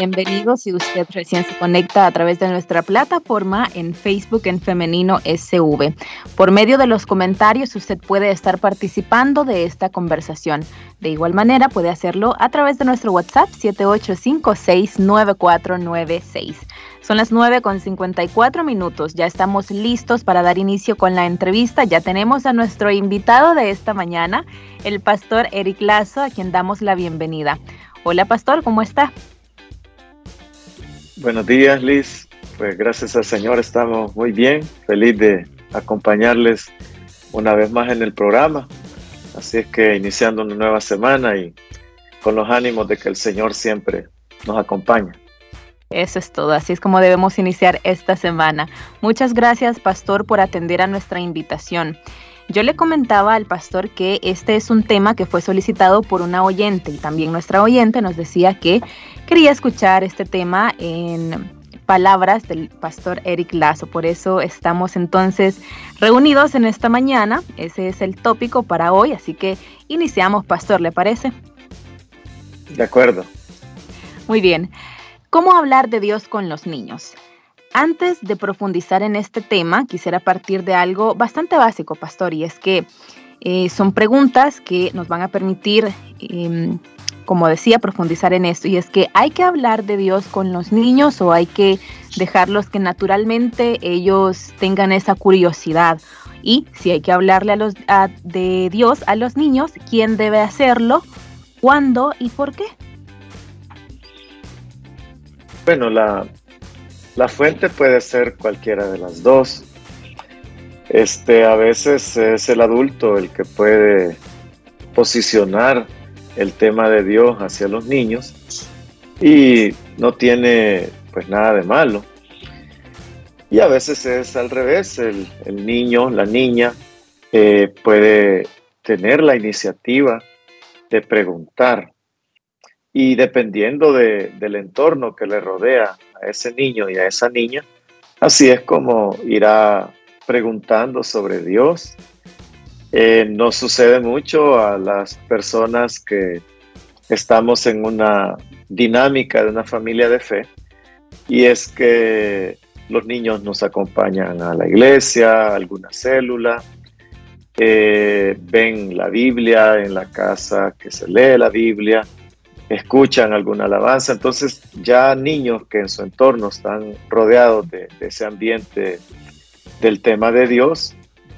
bienvenido si usted recién se conecta a través de nuestra plataforma en Facebook en Femenino SV. Por medio de los comentarios usted puede estar participando de esta conversación. De igual manera puede hacerlo a través de nuestro WhatsApp 78569496. Son las 9 con 54 minutos. Ya estamos listos para dar inicio con la entrevista. Ya tenemos a nuestro invitado de esta mañana, el pastor Eric Lazo, a quien damos la bienvenida. Hola pastor, ¿cómo está? Buenos días Liz, pues gracias al Señor estamos muy bien, feliz de acompañarles una vez más en el programa. Así es que iniciando una nueva semana y con los ánimos de que el Señor siempre nos acompaña. Eso es todo, así es como debemos iniciar esta semana. Muchas gracias, Pastor, por atender a nuestra invitación. Yo le comentaba al pastor que este es un tema que fue solicitado por una oyente y también nuestra oyente nos decía que quería escuchar este tema en palabras del pastor Eric Lazo. Por eso estamos entonces reunidos en esta mañana. Ese es el tópico para hoy, así que iniciamos, pastor, ¿le parece? De acuerdo. Muy bien. ¿Cómo hablar de Dios con los niños? Antes de profundizar en este tema, quisiera partir de algo bastante básico, pastor, y es que eh, son preguntas que nos van a permitir, em, como decía, profundizar en esto. Y es que hay que hablar de Dios con los niños o hay que dejarlos que naturalmente ellos tengan esa curiosidad. Y si hay que hablarle a los, de Dios a los niños, ¿quién debe hacerlo? ¿Cuándo y por qué? Bueno, la, la fuente puede ser cualquiera de las dos. Este, a veces es el adulto el que puede posicionar el tema de Dios hacia los niños y no tiene pues nada de malo. Y a veces es al revés, el, niño, la niña eh, puede tener la iniciativa de preguntar y dependiendo del entorno que le rodea a ese niño y a esa niña, así es como irá preguntando sobre Dios. Eh, no sucede mucho a las personas que estamos en una dinámica de una familia de fe y es que los niños nos acompañan a la iglesia, a alguna célula, eh, ven la Biblia en la casa que se lee la Biblia, escuchan alguna alabanza. Entonces ya niños que en su entorno están rodeados de, ese ambiente del tema de Dios,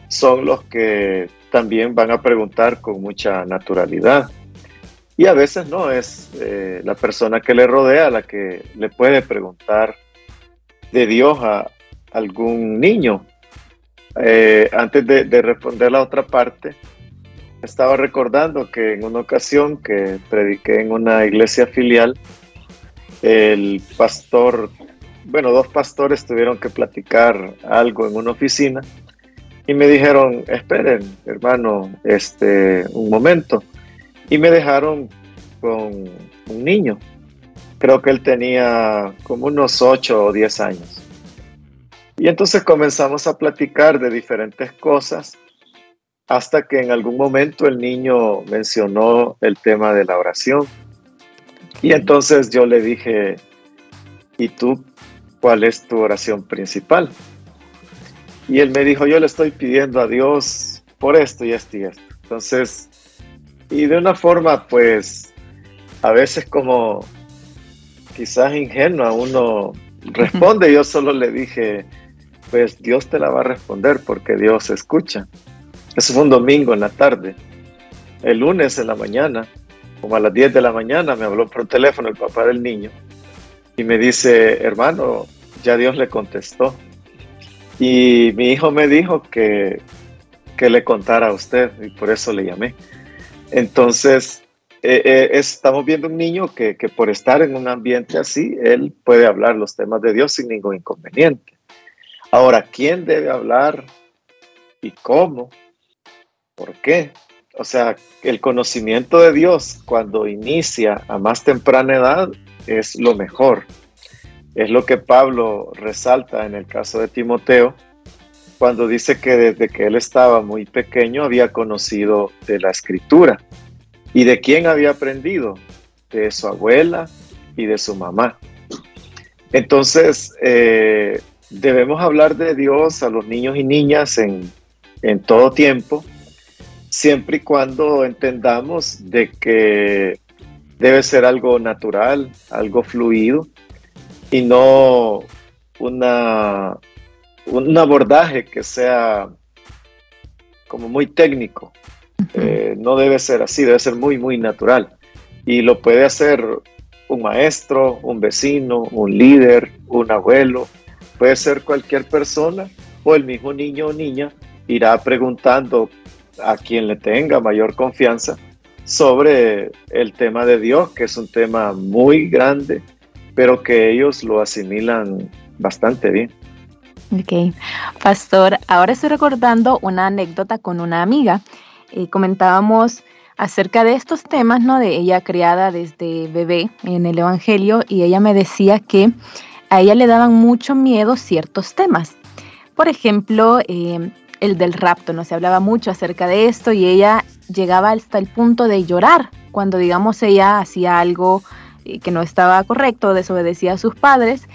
son los que también van a preguntar con mucha naturalidad. Y a veces no, es eh, la persona que le rodea la que le puede preguntar de Dios a algún niño. Eh, antes de, de responder la otra parte, estaba recordando que en una ocasión que prediqué en una iglesia filial, el pastor, bueno, dos pastores tuvieron que platicar algo en una oficina y me dijeron, esperen, hermano, este, un momento. Y me dejaron con un niño. Creo que él tenía como unos 8 o 10 años. Y entonces comenzamos a platicar de diferentes cosas hasta que en algún momento el niño mencionó el tema de la oración. Y entonces yo le dije, ¿y tú cuál es tu oración principal? Y él me dijo, yo le estoy pidiendo a Dios por esto y esto y esto. Entonces, y de una forma pues a veces como quizás ingenua uno responde, yo solo le dije, pues Dios te la va a responder porque Dios escucha. Eso fue un domingo en la tarde. El lunes en la mañana, como a las 10 de la mañana, me habló por teléfono el papá del niño y me dice, hermano, ya Dios le contestó. Y mi hijo me dijo que, que le contara a usted y por eso le llamé. Entonces, eh, eh, estamos viendo un niño que, que por estar en un ambiente así, él puede hablar los temas de Dios sin ningún inconveniente. Ahora, ¿quién debe hablar y cómo? ¿Por qué? o sea, el conocimiento de Dios cuando inicia a más temprana edad es lo mejor. Es lo que Pablo resalta en el caso de Timoteo, cuando dice que desde que él estaba muy pequeño había conocido de la escritura. ¿Y de quién había aprendido? De su abuela y de su mamá. Entonces, eh, debemos hablar de Dios a los niños y niñas en, en todo tiempo, siempre y cuando entendamos de que debe ser algo natural, algo fluido y no una, un abordaje que sea como muy técnico. Eh, no debe ser así, debe ser muy, muy natural. Y lo puede hacer un maestro, un vecino, un líder, un abuelo, puede ser cualquier persona o el mismo niño o niña irá preguntando a quien le tenga mayor confianza sobre el tema de Dios, que es un tema muy grande, pero que ellos lo asimilan bastante bien. Ok, pastor, ahora estoy recordando una anécdota con una amiga. Eh, comentábamos acerca de estos temas, ¿no? De ella criada desde bebé en el Evangelio y ella me decía que a ella le daban mucho miedo ciertos temas. Por ejemplo, eh, el del rapto, no se hablaba mucho acerca de esto y ella llegaba hasta el punto de llorar cuando, digamos, ella hacía algo eh, que no estaba correcto, desobedecía a sus padres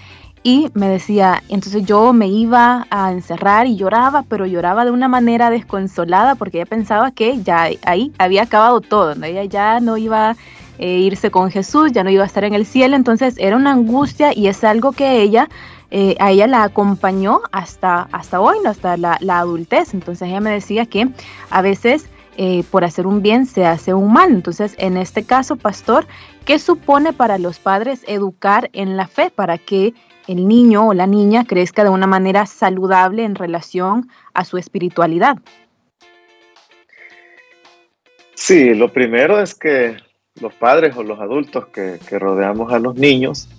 y me decía, entonces yo me iba a encerrar y lloraba, pero lloraba de una manera desconsolada porque ella pensaba que ya ahí había acabado todo, ella ya no iba a eh, irse con Jesús, ya no iba a estar en el cielo, entonces era una angustia y es algo que ella eh, a ella la acompañó hasta, hasta hoy, ¿no? hasta la, adultez. Entonces ella me decía que a veces eh, por hacer un bien se hace un mal. Entonces, en este caso, pastor, ¿qué supone para los padres educar en la fe para que el niño o la niña crezca de una manera saludable en relación a su espiritualidad? Sí, lo primero es que los padres o los adultos que, que rodeamos a los niños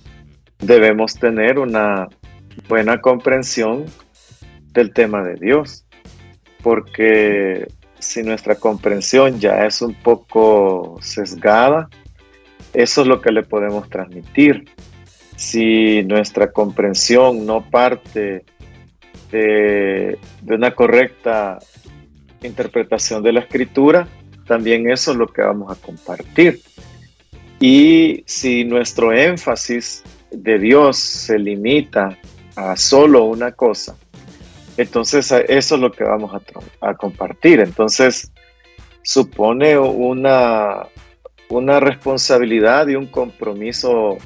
debemos tener una buena comprensión del tema de Dios, porque si nuestra comprensión ya es un poco sesgada, eso es lo que le podemos transmitir. Si nuestra comprensión no parte de, una correcta interpretación de la escritura, también eso es lo que vamos a compartir. Y si nuestro énfasis de Dios se limita a solo una cosa, entonces eso es lo que vamos a, compartir. Entonces supone una, una responsabilidad y un compromiso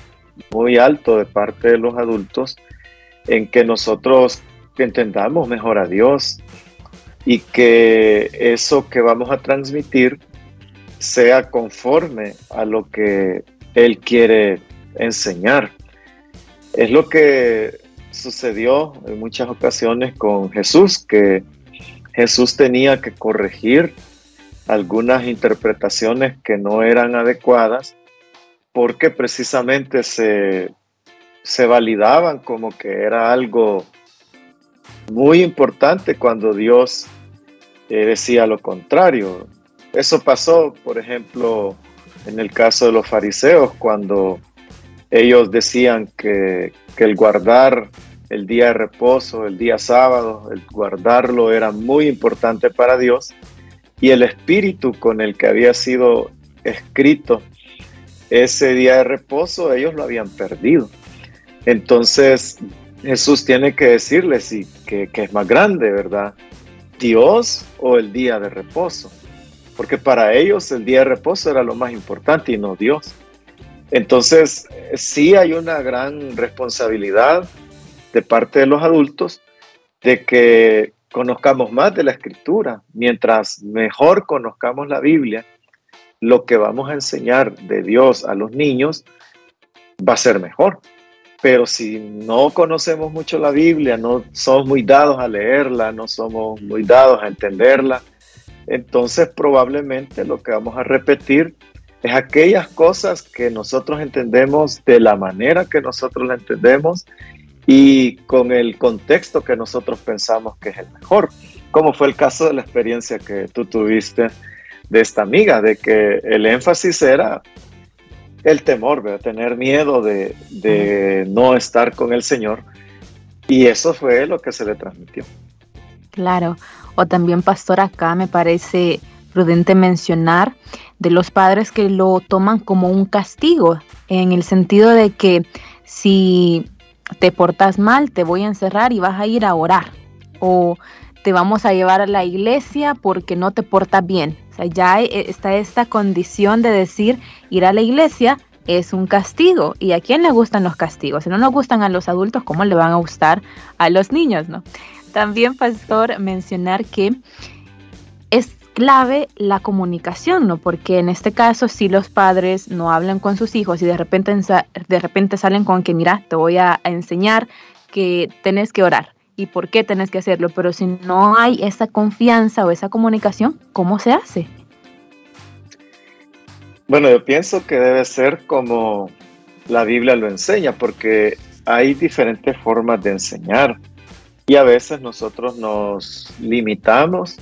muy alto de parte de los adultos en que nosotros entendamos mejor a Dios y que eso que vamos a transmitir sea conforme a lo que Él quiere enseñar. Es lo que sucedió en muchas ocasiones con Jesús, que Jesús tenía que corregir algunas interpretaciones que no eran adecuadas porque precisamente se, se validaban como que era algo muy importante cuando Dios eh, decía lo contrario. Eso pasó, por ejemplo, en el caso de los fariseos, cuando ellos decían que, el guardar el día de reposo, el día sábado, el guardarlo era muy importante para Dios y el espíritu con el que había sido escrito ese día de reposo, ellos lo habían perdido. Entonces Jesús tiene que decirles sí, que, que es más grande, ¿verdad? Dios o el día de reposo. Porque para ellos el día de reposo era lo más importante y no Dios. Entonces, sí hay una gran responsabilidad de parte de los adultos de que conozcamos más de la escritura. Mientras mejor conozcamos la Biblia, lo que vamos a enseñar de Dios a los niños va a ser mejor. Pero si no conocemos mucho la Biblia, no somos muy dados a leerla, no somos muy dados a entenderla, entonces probablemente lo que vamos a repetir es aquellas cosas que nosotros entendemos de la manera que nosotros la entendemos y con el contexto que nosotros pensamos que es el mejor, como fue el caso de la experiencia que tú tuviste de esta amiga, de que el énfasis era el temor, de tener miedo de, de no estar con el Señor. Y eso fue lo que se le transmitió. Claro, o también pastor acá me parece prudente mencionar de los padres que lo toman como un castigo, en el sentido de que si te portas mal, te voy a encerrar y vas a ir a orar, o te vamos a llevar a la iglesia porque no te portas bien. O ya está esta condición de decir ir a la iglesia es un castigo. ¿Y a quién le gustan los castigos? Si no nos gustan a los adultos, ¿cómo le van a gustar a los niños, no? También, pastor, mencionar que es clave la comunicación, ¿no? Porque en este caso, si los padres no hablan con sus hijos y de repente, de repente salen con que, mira, te voy a, enseñar que tenés que orar y por qué tenés que hacerlo, pero si no hay esa confianza o esa comunicación, ¿cómo se hace? Bueno, yo pienso que debe ser como la Biblia lo enseña, porque hay diferentes formas de enseñar y a veces nosotros nos limitamos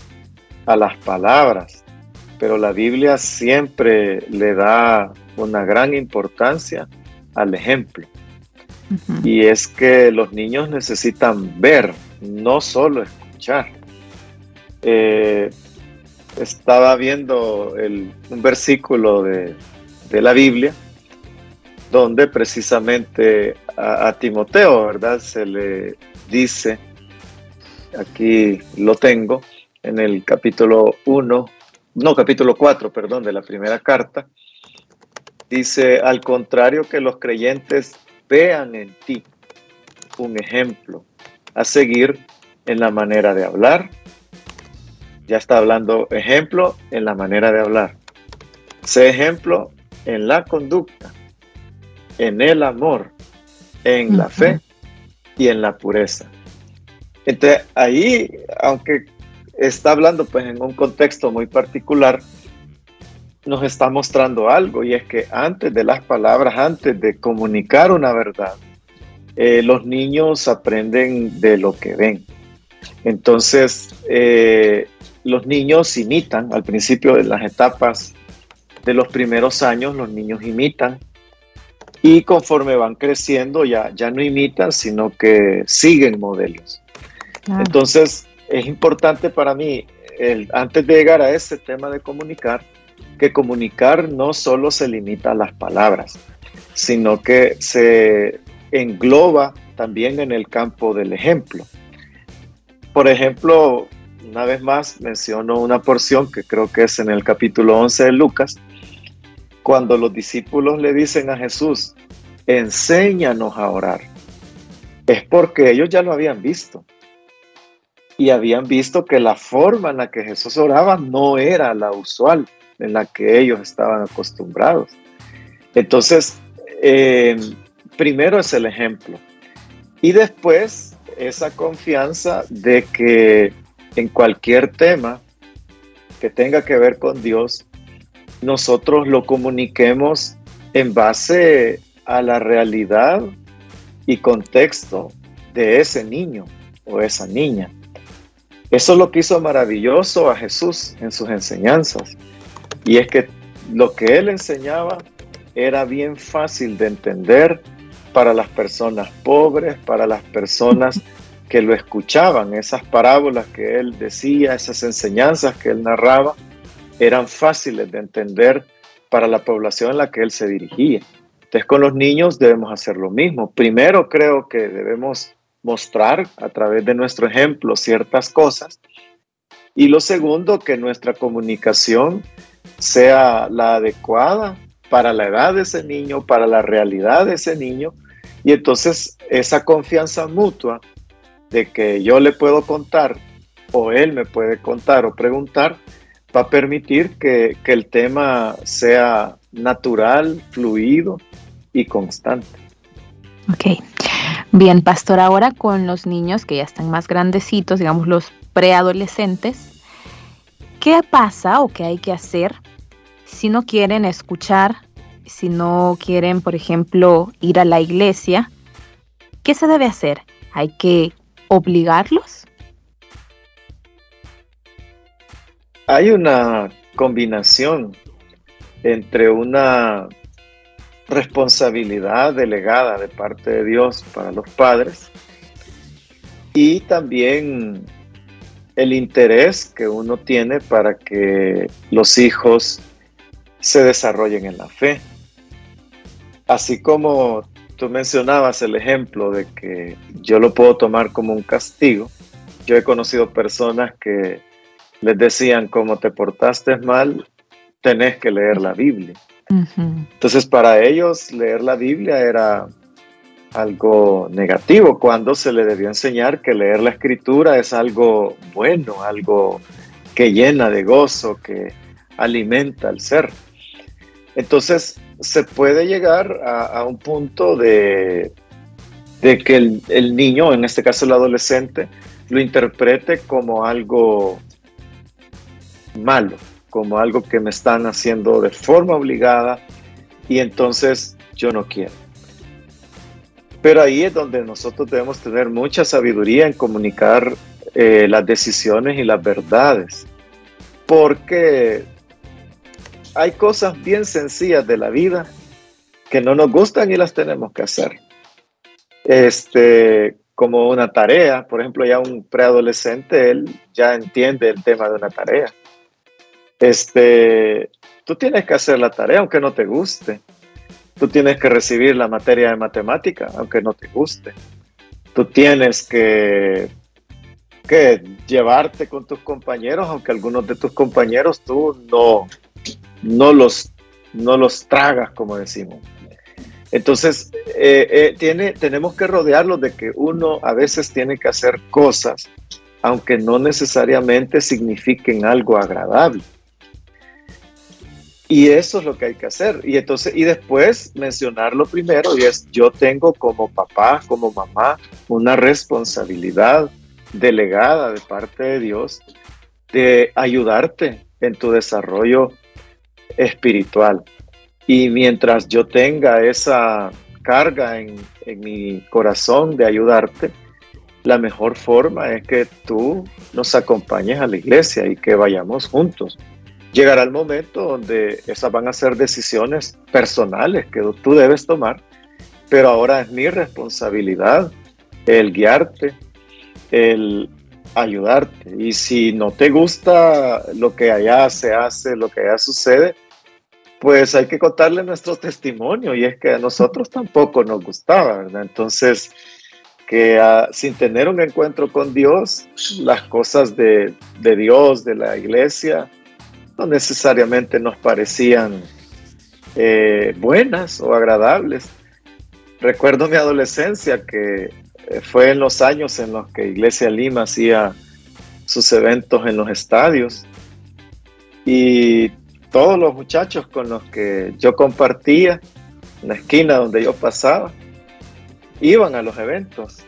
a las palabras, pero la Biblia siempre le da una gran importancia al ejemplo. Y es que los niños necesitan ver, no solo escuchar. Eh, estaba viendo un versículo de, la Biblia donde precisamente a, a, Timoteo, ¿verdad? Se le dice, aquí lo tengo, en el capítulo 1, no, capítulo 4, perdón, de la primera carta, dice, al contrario que los creyentes vean en ti un ejemplo a seguir en la manera de hablar. Ya está hablando ejemplo en la manera de hablar. Sé ejemplo en la conducta, en el amor, en la fe y en la pureza. Entonces ahí, aunque está hablando pues en un contexto muy particular, nos está mostrando algo y es que antes de las palabras, antes de comunicar una verdad, eh, los niños aprenden de lo que ven. Entonces, eh, los niños imitan, al principio de las etapas de los primeros años, los niños imitan y conforme van creciendo ya, ya no imitan, sino que siguen modelos. Entonces, es importante para mí, antes de llegar a ese tema de comunicar, que comunicar no solo se limita a las palabras, sino que se engloba también en el campo del ejemplo. Por ejemplo, una vez más menciono una porción que creo que es en el capítulo 11 de Lucas, cuando los discípulos le dicen a Jesús, enséñanos a orar. Es porque ellos ya lo habían visto y habían visto que la forma en la que Jesús oraba no era la usual en la que ellos estaban acostumbrados. Entonces, eh, primero es el ejemplo y después esa confianza de que en cualquier tema que tenga que ver con Dios, nosotros lo comuniquemos en base a la realidad y contexto de ese niño o esa niña. Eso es lo que hizo maravilloso a Jesús en sus enseñanzas. Y es que lo que él enseñaba era bien fácil de entender para las personas pobres, para las personas que lo escuchaban. Esas parábolas que él decía, esas enseñanzas que él narraba, eran fáciles de entender para la población a la que él se dirigía. Entonces con los niños debemos hacer lo mismo. Primero creo que debemos mostrar a través de nuestro ejemplo ciertas cosas. Y lo segundo, que nuestra comunicación sea la adecuada para la edad de ese niño, para la realidad de ese niño. Y entonces esa confianza mutua de que yo le puedo contar o él me puede contar o preguntar, va a permitir que, que el tema sea natural, fluido y constante. Ok. Bien, pastor, ahora con los niños que ya están más grandecitos, digamos los preadolescentes, ¿qué pasa o qué hay que hacer si no quieren escuchar, si no quieren, por ejemplo, ir a la iglesia? ¿Qué se debe hacer? ¿Hay que obligarlos? Hay una combinación entre una responsabilidad delegada de parte de Dios para los padres y también el interés que uno tiene para que los hijos se desarrollen en la fe. Así como tú mencionabas el ejemplo de que yo lo puedo tomar como un castigo, yo he conocido personas que les decían, como te portaste mal, tenés que leer la Biblia. Entonces para ellos leer la Biblia era algo negativo cuando se le debió enseñar que leer la escritura es algo bueno, algo que llena de gozo, que alimenta al ser. Entonces se puede llegar a, un punto de, de que el, el, niño, en este caso el adolescente, lo interprete como algo malo, como algo que me están haciendo de forma obligada y entonces yo no quiero. Pero ahí es donde nosotros debemos tener mucha sabiduría en comunicar eh, las decisiones y las verdades. Porque hay cosas bien sencillas de la vida que no nos gustan y las tenemos que hacer. Este, como una tarea, por ejemplo, ya un preadolescente, él ya entiende el tema de una tarea. Este, tú tienes que hacer la tarea aunque no te guste. Tú tienes que recibir la materia de matemática, aunque no te guste. Tú tienes que, que llevarte con tus compañeros, aunque algunos de tus compañeros tú no, no, los, no los tragas, como decimos. Entonces, eh, eh, tiene, tenemos que rodearlos de que uno a veces tiene que hacer cosas, aunque no necesariamente signifiquen algo agradable. Y eso es lo que hay que hacer. Y entonces, y después mencionarlo primero, y es yo tengo como papá, como mamá, una responsabilidad delegada de parte de Dios de ayudarte en tu desarrollo espiritual. Y mientras yo tenga esa carga en, en mi corazón de ayudarte, la mejor forma es que tú nos acompañes a la iglesia y que vayamos juntos llegará el momento donde esas van a ser decisiones personales que tú debes tomar, pero ahora es mi responsabilidad el guiarte, el ayudarte. Y si no te gusta lo que allá se hace, lo que allá sucede, pues hay que contarle nuestro testimonio y es que a nosotros tampoco nos gustaba, ¿verdad? Entonces, que ah, sin tener un encuentro con Dios, las cosas de, de Dios, de la iglesia, no necesariamente nos parecían eh, buenas o agradables. Recuerdo mi adolescencia que eh, fue en los años en los que Iglesia Lima hacía sus eventos en los estadios y todos los muchachos con los que yo compartía en la esquina donde yo pasaba iban a los eventos.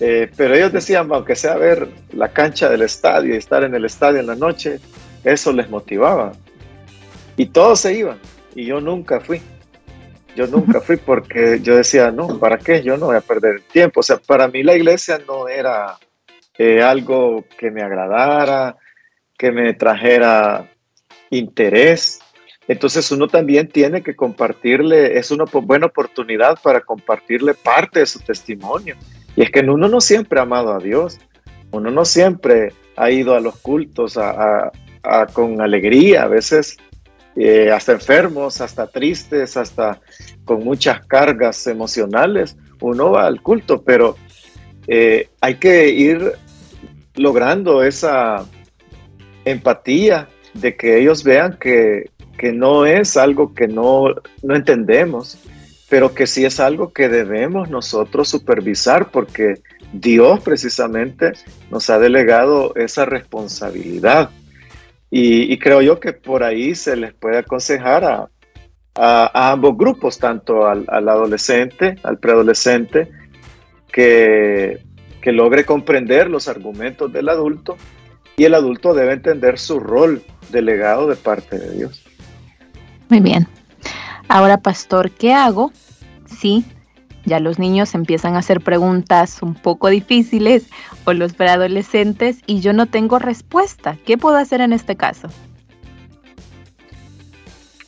Eh, pero ellos decían, aunque sea ver la cancha del estadio y estar en el estadio en la noche, eso les motivaba. Y todos se iban. Y yo nunca fui. Yo nunca fui porque yo decía, no, ¿para qué? Yo no voy a perder el tiempo. O sea, para mí la iglesia no era eh, algo que me agradara, que me trajera interés. Entonces uno también tiene que compartirle, es una buena oportunidad para compartirle parte de su testimonio. Y es que uno no siempre ha amado a Dios, uno no siempre ha ido a los cultos con alegría, a veces eh, hasta enfermos, hasta tristes, hasta con muchas cargas emocionales, uno va al culto, pero eh, hay que ir logrando esa empatía de que ellos vean que, que no es algo que no, no entendemos, pero que sí es algo que debemos nosotros supervisar porque Dios precisamente nos ha delegado esa responsabilidad. Y, creo yo que por ahí se les puede aconsejar a, ambos grupos, tanto al, adolescente, al preadolescente, que, que logre comprender los argumentos del adulto y el adulto debe entender su rol delegado de parte de Dios. Muy bien. Ahora, pastor, ¿qué hago si ya los niños empiezan a hacer preguntas un poco difíciles o los preadolescentes y yo no tengo respuesta. ¿Qué puedo hacer en este caso?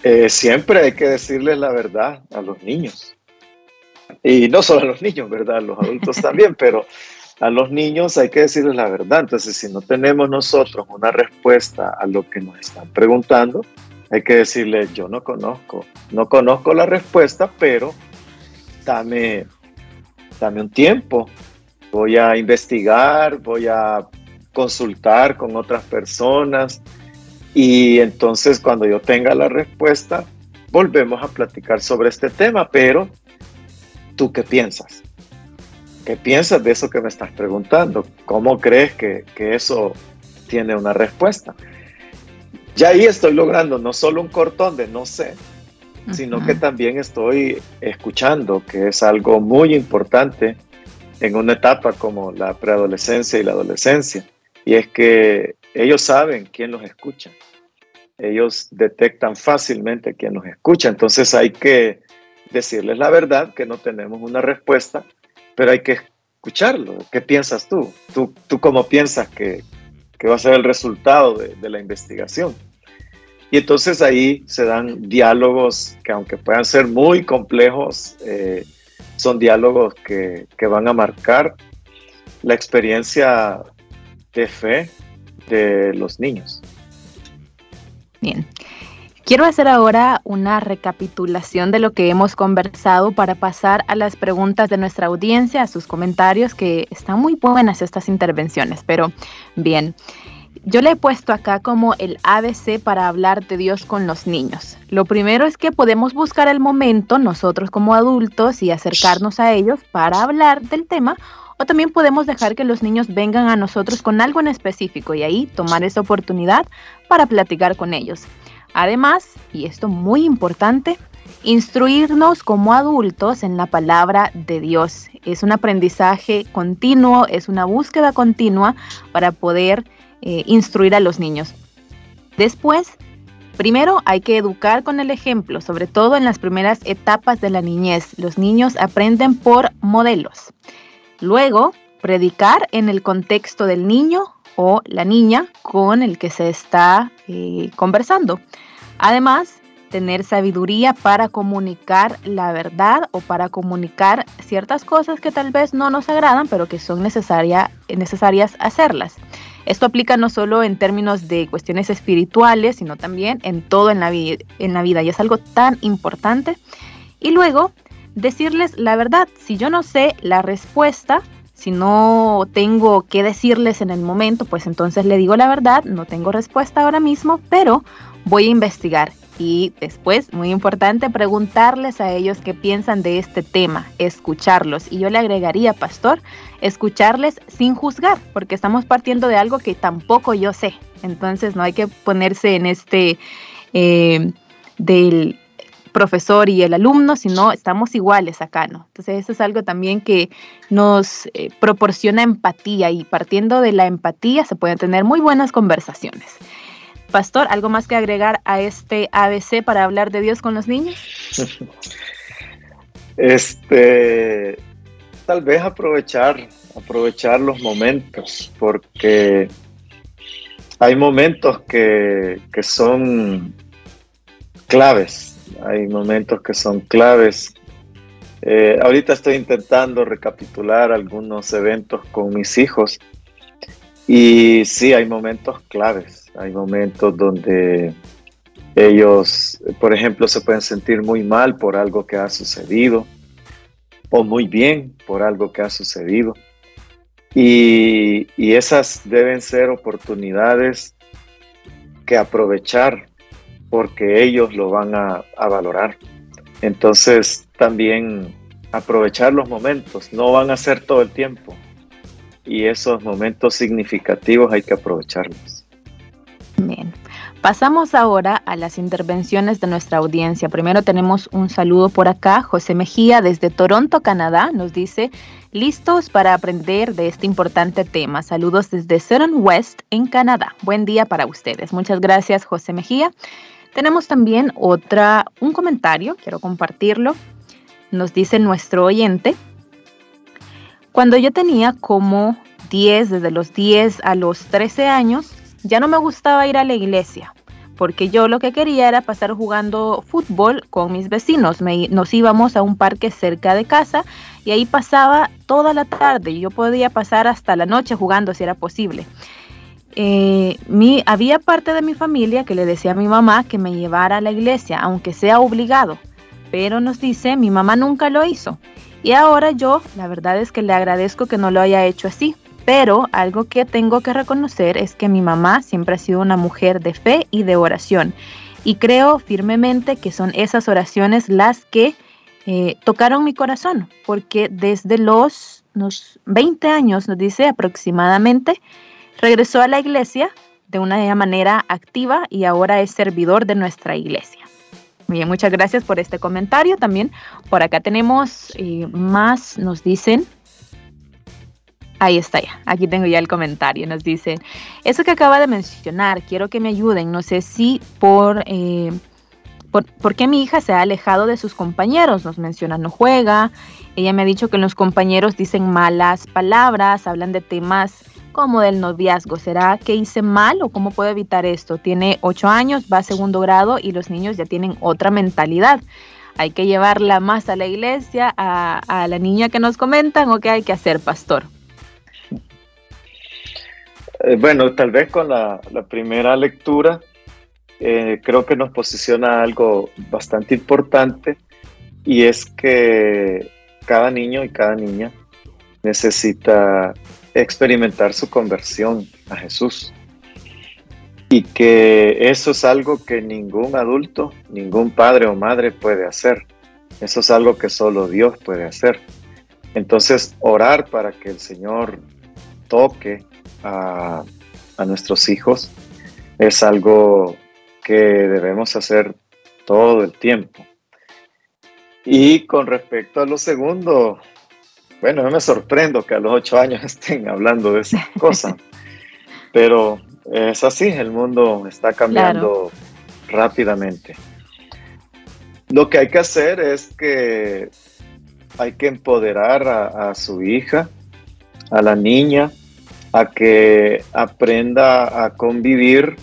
Eh, siempre hay que decirles la verdad a los niños. Y no solo a los niños, ¿verdad? A los adultos también, pero a los niños hay que decirles la verdad. Entonces, si no tenemos nosotros una respuesta a lo que nos están preguntando, hay que decirles, yo no conozco, no conozco la respuesta, pero dame, dame un tiempo. Voy a investigar, voy a consultar con otras personas y entonces cuando yo tenga la respuesta, volvemos a platicar sobre este tema, pero ¿tú qué piensas? ¿Qué piensas de eso que me estás preguntando? ¿Cómo crees que, eso tiene una respuesta? Ya ahí estoy logrando no solo un cortón de no sé, sino que también estoy escuchando, que es algo muy importante en una etapa como la preadolescencia y la adolescencia. Y es que ellos saben quién los escucha. Ellos detectan fácilmente quién los escucha. Entonces hay que decirles la verdad, que no tenemos una respuesta, pero hay que escucharlo. ¿Qué piensas tú? ¿Tú, tú cómo piensas que, va a ser el resultado de, la investigación? Y entonces ahí se dan diálogos que aunque puedan ser muy complejos, eh, son diálogos que, que, van a marcar la experiencia de fe de los niños. Bien, Quiero hacer ahora una recapitulación de lo que hemos conversado para pasar a las preguntas de nuestra audiencia, a sus comentarios, que están muy buenas estas intervenciones, pero bien. Yo le he puesto acá como el ABC para hablar de Dios con los niños. Lo primero es que podemos buscar el momento nosotros como adultos y acercarnos a ellos para hablar del tema o también podemos dejar que los niños vengan a nosotros con algo en específico y ahí tomar esa oportunidad para platicar con ellos. Además, y esto muy importante, instruirnos como adultos en la palabra de Dios. Es un aprendizaje continuo, es una búsqueda continua para poder eh, instruir a los niños. Después, primero hay que educar con el ejemplo, sobre todo en las primeras etapas de la niñez. Los niños aprenden por modelos. Luego, predicar en el contexto del niño o la niña con el que se está eh, conversando. Además, tener sabiduría para comunicar la verdad o para comunicar ciertas cosas que tal vez no nos agradan, pero que son necesarias hacerlas. Esto aplica no solo en términos de cuestiones espirituales, sino también en todo en la, vida y es algo tan importante. Y luego, decirles la verdad. Si yo no sé la respuesta, si no tengo que decirles en el momento, pues entonces le digo la verdad, no tengo respuesta ahora mismo, pero voy a investigar. Y después, muy importante, preguntarles a ellos qué piensan de este tema, escucharlos. Y yo le agregaría, pastor, escucharles sin juzgar, porque estamos partiendo de algo que tampoco yo sé. Entonces no hay que ponerse en este eh, del profesor y el alumno, sino estamos iguales acá, ¿no? Entonces eso es algo también que nos eh, proporciona empatía y partiendo de la empatía se pueden tener muy buenas conversaciones. Pastor, ¿algo más que agregar a este ABC para hablar de Dios con los niños? Este, tal vez aprovechar, aprovechar los momentos, porque hay momentos que, que son claves hay momentos que son claves. Eh, ahorita estoy intentando recapitular algunos eventos con mis hijos y sí, hay momentos claves, hay momentos donde ellos, por ejemplo, se pueden sentir muy mal por algo que ha sucedido o muy bien por algo que ha sucedido. Y, esas deben ser oportunidades que aprovechar porque ellos lo van a, valorar. Entonces también aprovechar los momentos, no van a ser todo el tiempo. Y esos momentos significativos hay que aprovecharlos. Bien. Pasamos ahora a las intervenciones de nuestra audiencia. Primero tenemos un saludo por acá. José Mejía desde Toronto, Canadá, nos dice, listos para aprender de este importante tema. Saludos desde Sutton West, en Canadá. Buen día para ustedes. Muchas gracias, José Mejía. Tenemos también otra, un comentario, quiero compartirlo. Nos dice nuestro oyente, cuando yo tenía como 10, desde los 10 a los 13 años, ya no me gustaba ir a la iglesia, porque yo lo que quería era pasar jugando fútbol con mis vecinos. nos íbamos a un parque cerca de casa y ahí pasaba toda la tarde. Yo podía pasar hasta la noche jugando si era posible. Eh, mi, había parte de mi familia que le decía a mi mamá que me llevara a la iglesia, aunque sea obligado, pero nos dice, mi mamá nunca lo hizo. Y ahora yo, la verdad es que le agradezco que no lo haya hecho así, pero algo que tengo que reconocer es que mi mamá siempre ha sido una mujer de fe y de oración. Y creo firmemente que son esas oraciones las que eh, tocaron mi corazón, porque desde los, los 20 años, nos dice aproximadamente, regresó a la iglesia de una manera activa y ahora es servidor de nuestra iglesia. Bien, muchas gracias por este comentario. También por acá tenemos eh, más, nos dicen, Ahí está ya, aquí tengo ya el comentario. Nos dicen, eso que acaba de mencionar, quiero que me ayuden. No sé si por, eh, por, qué mi hija se ha alejado de sus compañeros. Nos menciona, no juega. Ella me ha dicho que los compañeros dicen malas palabras, hablan de temas como del noviazgo. ¿Será que hice mal o cómo puedo evitar esto? Tiene ocho años, va a segundo grado y los niños ya tienen otra mentalidad. Hay que llevarla más a la iglesia, a, a la niña que nos comentan o qué hay que hacer, pastor. Eh, bueno, tal vez con la, primera lectura eh, creo que nos posiciona algo bastante importante y es que cada niño y cada niña necesita experimentar su conversión a Jesús y que eso es algo que ningún adulto, ningún padre o madre puede hacer. Eso es algo que solo Dios puede hacer. Entonces, orar para que el Señor toque a, nuestros hijos es algo que debemos hacer todo el tiempo. Y con respecto a lo segundo, bueno, no me sorprendo que a los ocho años estén hablando de esas cosas, pero es así, el mundo está cambiando rápidamente. Lo que hay que hacer es que hay que empoderar a su hija, a la niña, a que aprenda a convivir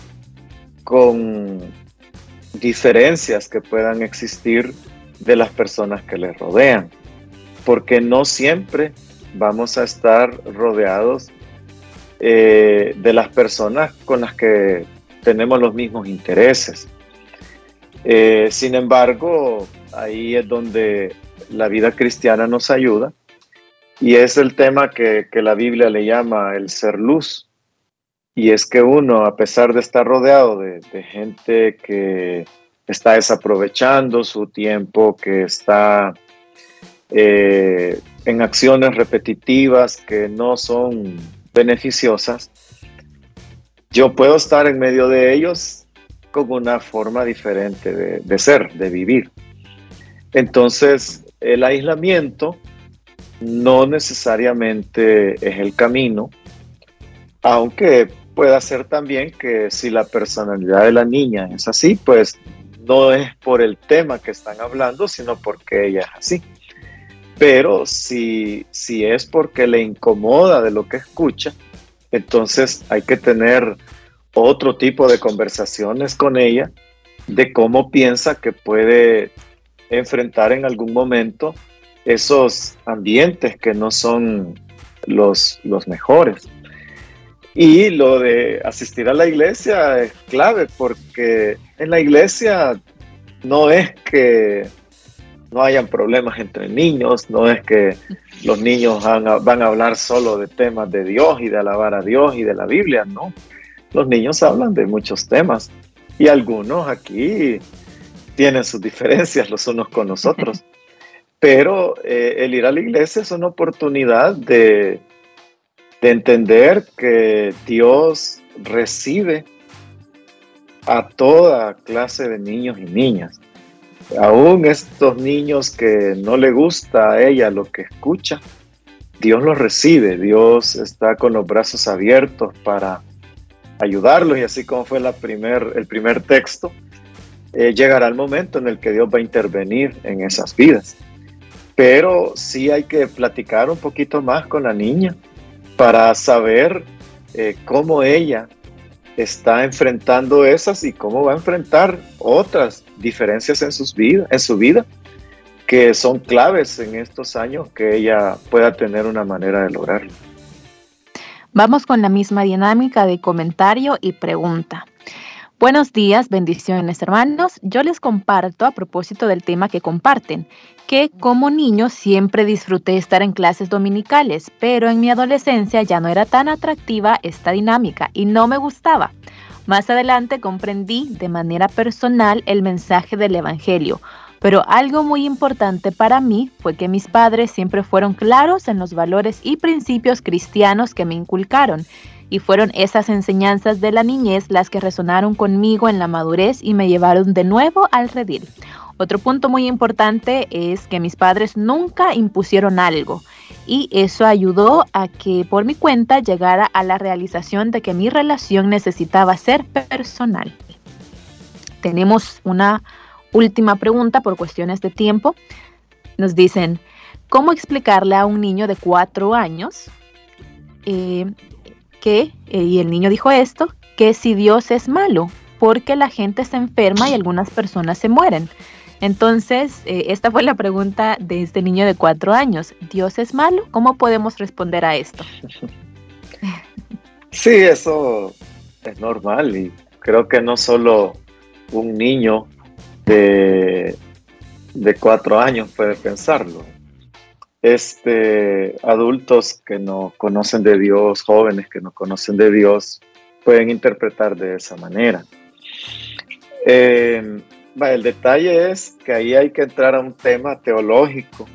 con diferencias que puedan existir de las personas que le rodean, porque no siempre vamos a estar rodeados eh, de las personas con las que tenemos los mismos intereses. Eh, sin embargo, ahí es donde la vida cristiana nos ayuda y es el tema que, la Biblia le llama el ser luz. Y es que uno, a pesar de estar rodeado de, gente que está desaprovechando su tiempo, que está eh, en acciones repetitivas que no son beneficiosas, yo puedo estar en medio de ellos con una forma diferente de ser, de vivir. Entonces, el aislamiento no necesariamente es el camino, aunque pueda ser también que si la personalidad de la niña es así, pues no es por el tema que están hablando, sino porque ella es así. Pero si, si es porque le incomoda de lo que escucha, entonces hay que tener otro tipo de conversaciones con ella de cómo piensa que puede enfrentar en algún momento esos ambientes que no son los, los mejores. Y lo de asistir a la iglesia es clave porque en la iglesia no es que no hayan problemas entre niños, no es que los niños van a, van a, hablar solo de temas de Dios y de alabar a Dios y de la Biblia, no. Los niños hablan de muchos temas y algunos aquí tienen sus diferencias los unos con los otros. Pero eh, el ir a la iglesia es una oportunidad de, entender que Dios recibe a toda clase de niños y niñas. Aún estos niños que no le gusta a ella lo que escucha, Dios los recibe, Dios está con los brazos abiertos para ayudarlos y así como fue la primer, el primer texto, eh, llegará el momento en el que Dios va a intervenir en esas vidas pero sí hay que platicar un poquito más con la niña para saber eh, cómo ella está enfrentando esas y cómo va a enfrentar otras diferencias en, sus vida, en su vida que son claves en estos años que ella pueda tener una manera de lograrlo. Vamos con la misma dinámica de comentario y pregunta. Buenos días, bendiciones hermanos. Yo les comparto a propósito del tema que comparten, que como niño siempre disfruté estar en clases dominicales, pero en mi adolescencia ya no era tan atractiva esta dinámica y no me gustaba. Más adelante comprendí de manera personal el mensaje del Evangelio, pero algo muy importante para mí fue que mis padres siempre fueron claros en los valores y principios cristianos que me inculcaron y fueron esas enseñanzas de la niñez las que resonaron conmigo en la madurez y me llevaron de nuevo al redil. Otro punto muy importante es que mis padres nunca impusieron algo y eso ayudó a que por mi cuenta llegara a la realización de que mi relación necesitaba ser personal. Tenemos una última pregunta por cuestiones de tiempo. Nos dicen, ¿cómo explicarle a un niño de cuatro años eh, que, eh, y el niño dijo esto, que si Dios es malo, porque la gente se enferma y algunas personas se mueren. Entonces, eh, esta fue la pregunta de este niño de cuatro años. ¿Dios es malo? ¿Cómo podemos responder a esto? Sí, eso es normal y creo que no solo un niño de, de cuatro años puede pensarlo este, adultos que no conocen de Dios, jóvenes que no conocen de Dios, pueden interpretar de esa manera. Em, el detalle es que ahí hay que entrar a un tema teológico,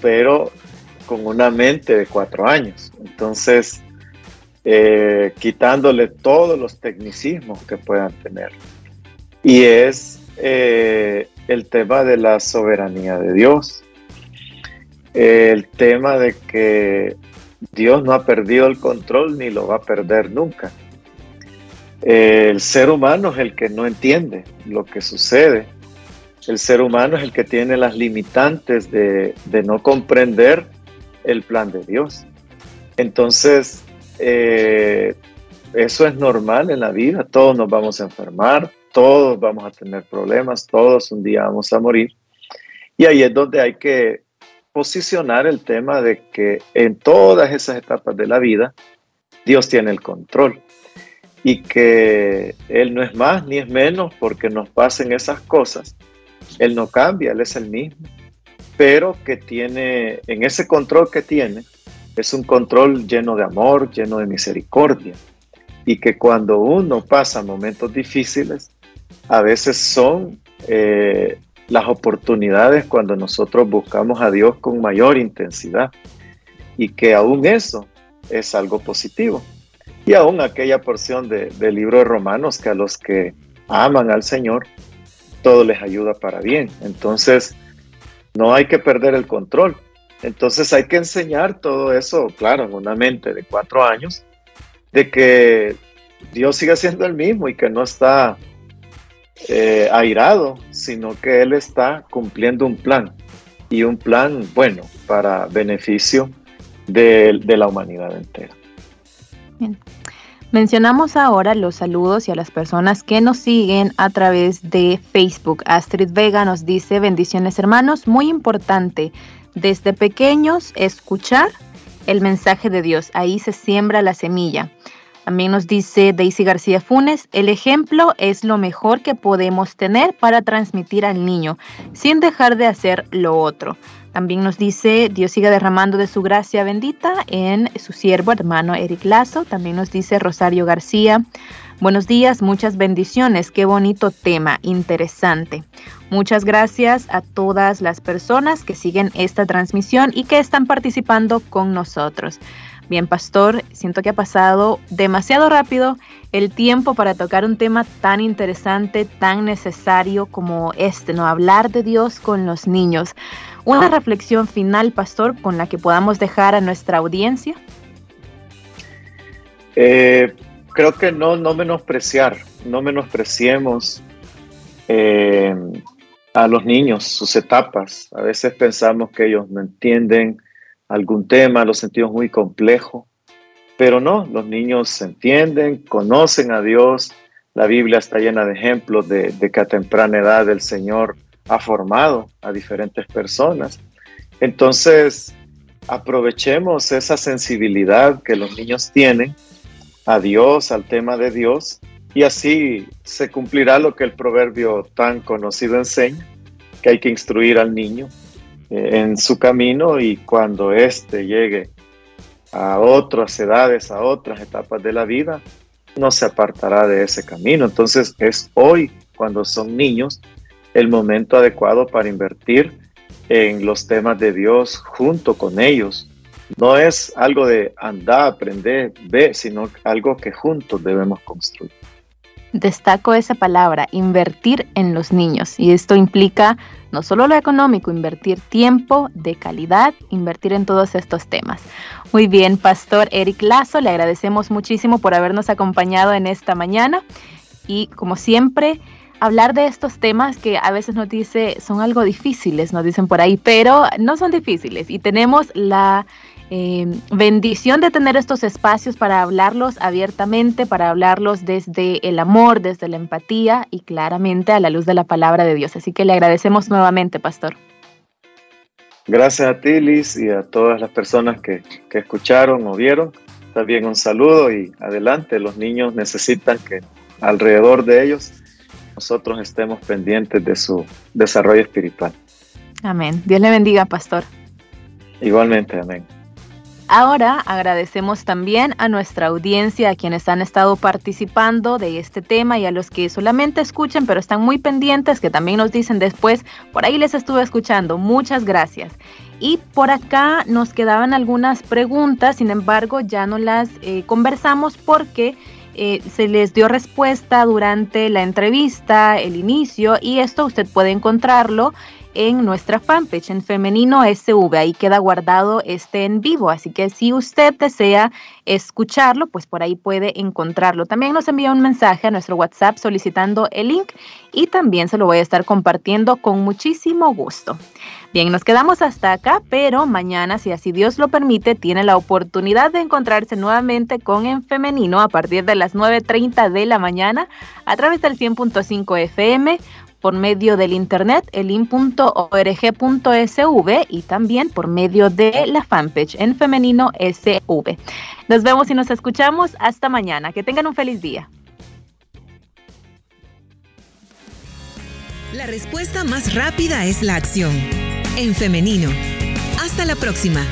pero con una mente de cuatro años. Entonces, eh, quitándole todos los tecnicismos que puedan tener. Y es eh, el tema de la soberanía de Dios el tema de que Dios no ha perdido el control ni lo va a perder nunca. El ser humano es el que no entiende lo que sucede. El ser humano es el que tiene las limitantes de, no comprender el plan de Dios. Entonces, eh, eso es normal en la vida. Todos nos vamos a enfermar, todos vamos a tener problemas, todos un día vamos a morir. Y ahí es donde hay que posicionar el tema de que en todas esas etapas de la vida Dios tiene el control y que Él no es más ni es menos porque nos pasen esas cosas. Él no cambia, Él es el mismo, pero que tiene, en ese control que tiene, es un control lleno de amor, lleno de misericordia, y que cuando uno pasa momentos difíciles, a veces son eh, las oportunidades cuando nosotros buscamos a Dios con mayor intensidad y que aún eso es algo positivo. Y aún aquella porción del libro de Romanos que a los que aman al Señor, todo les ayuda para bien. Entonces, no hay que perder el control. Entonces hay que enseñar todo eso, claro, en una mente de cuatro años, de que Dios sigue siendo el mismo y que no está eh, airado, sino que Él está cumpliendo un plan y un plan bueno para beneficio de, la humanidad entera. Mencionamos ahora los saludos y a las personas que nos siguen a través de Facebook. Astrid Vega nos dice, bendiciones hermanos, muy importante, desde pequeños escuchar el mensaje de Dios, ahí se siembra la semilla. También nos dice Daisy García Funes, el ejemplo es lo mejor que podemos tener para transmitir al niño, sin dejar de hacer lo otro. También nos dice, Dios siga derramando de su gracia bendita en su siervo hermano Eric Lazo. También nos dice Rosario García, buenos días, muchas bendiciones, qué bonito tema, interesante. Muchas gracias a todas las personas que siguen esta transmisión y que están participando con nosotros. Bien, pastor, siento que ha pasado demasiado rápido el tiempo para tocar un tema tan interesante, tan necesario como este, ¿no? Hablar de Dios con los niños. Una reflexión final, pastor, con la que podamos dejar a nuestra audiencia. Eh, creo que no, no menospreciar, no menospreciemos eh, a los niños, sus etapas. A veces pensamos que ellos no entienden algún tema, lo sentimos muy complejo, pero no, los niños entienden, conocen a Dios. La Biblia está llena de ejemplos de, que a temprana edad el Señor ha formado a diferentes personas. Entonces, aprovechemos esa sensibilidad que los niños tienen a Dios, al tema de Dios, y así se cumplirá lo que el proverbio tan conocido enseña, que hay que instruir al niño en su camino y cuando éste llegue a otras edades, a otras etapas de la vida, no se apartará de ese camino. Entonces es hoy, cuando son niños, el momento adecuado para invertir en los temas de Dios junto con ellos. No es algo de andar, aprender, ver, sino algo que juntos debemos construir. Destaco esa palabra, invertir en los niños. Y esto implica no solo lo económico, invertir tiempo de calidad, invertir en todos estos temas. Muy bien, Pastor Eric Lazo, le agradecemos muchísimo por habernos acompañado en esta mañana. Y como siempre, hablar de estos temas que a veces nos dice son algo difíciles, nos dicen por ahí, pero no son difíciles y tenemos la eh, bendición de tener estos espacios para hablarlos abiertamente, para hablarlos desde el amor, desde la empatía y claramente a la luz de la palabra de Dios. Así que le agradecemos nuevamente, Pastor. Gracias a ti, Liz, y a todas las personas que, que escucharon o vieron. También un saludo y adelante. Los niños necesitan que alrededor de ellos nosotros estemos pendientes de su desarrollo espiritual. Amén. Dios le bendiga, pastor. Igualmente, amén. Ahora agradecemos también a nuestra audiencia, a quienes han estado participando de este tema y a los que solamente escuchan pero están muy pendientes, que también nos dicen después, por ahí les estuve escuchando. Muchas gracias. Y por acá nos quedaban algunas preguntas, sin embargo ya no las eh, conversamos porque eh, se les dio respuesta durante la entrevista, el inicio, y esto usted puede encontrarlo en nuestra fanpage en femenino SV. Ahí queda guardado este en vivo. Así que si usted desea escucharlo, pues por ahí puede encontrarlo. También nos envía un mensaje a nuestro WhatsApp solicitando el link y también se lo voy a estar compartiendo con muchísimo gusto. Bien, nos quedamos hasta acá, pero mañana, si así Dios lo permite, tiene la oportunidad de encontrarse nuevamente con En Femenino a partir de las 9.30 de la mañana a través del 100.5 FM por medio del internet elin.org.sv y también por medio de la fanpage en femenino SV. Nos vemos y nos escuchamos hasta mañana. Que tengan un feliz día. La respuesta más rápida es la acción. En femenino. Hasta la próxima.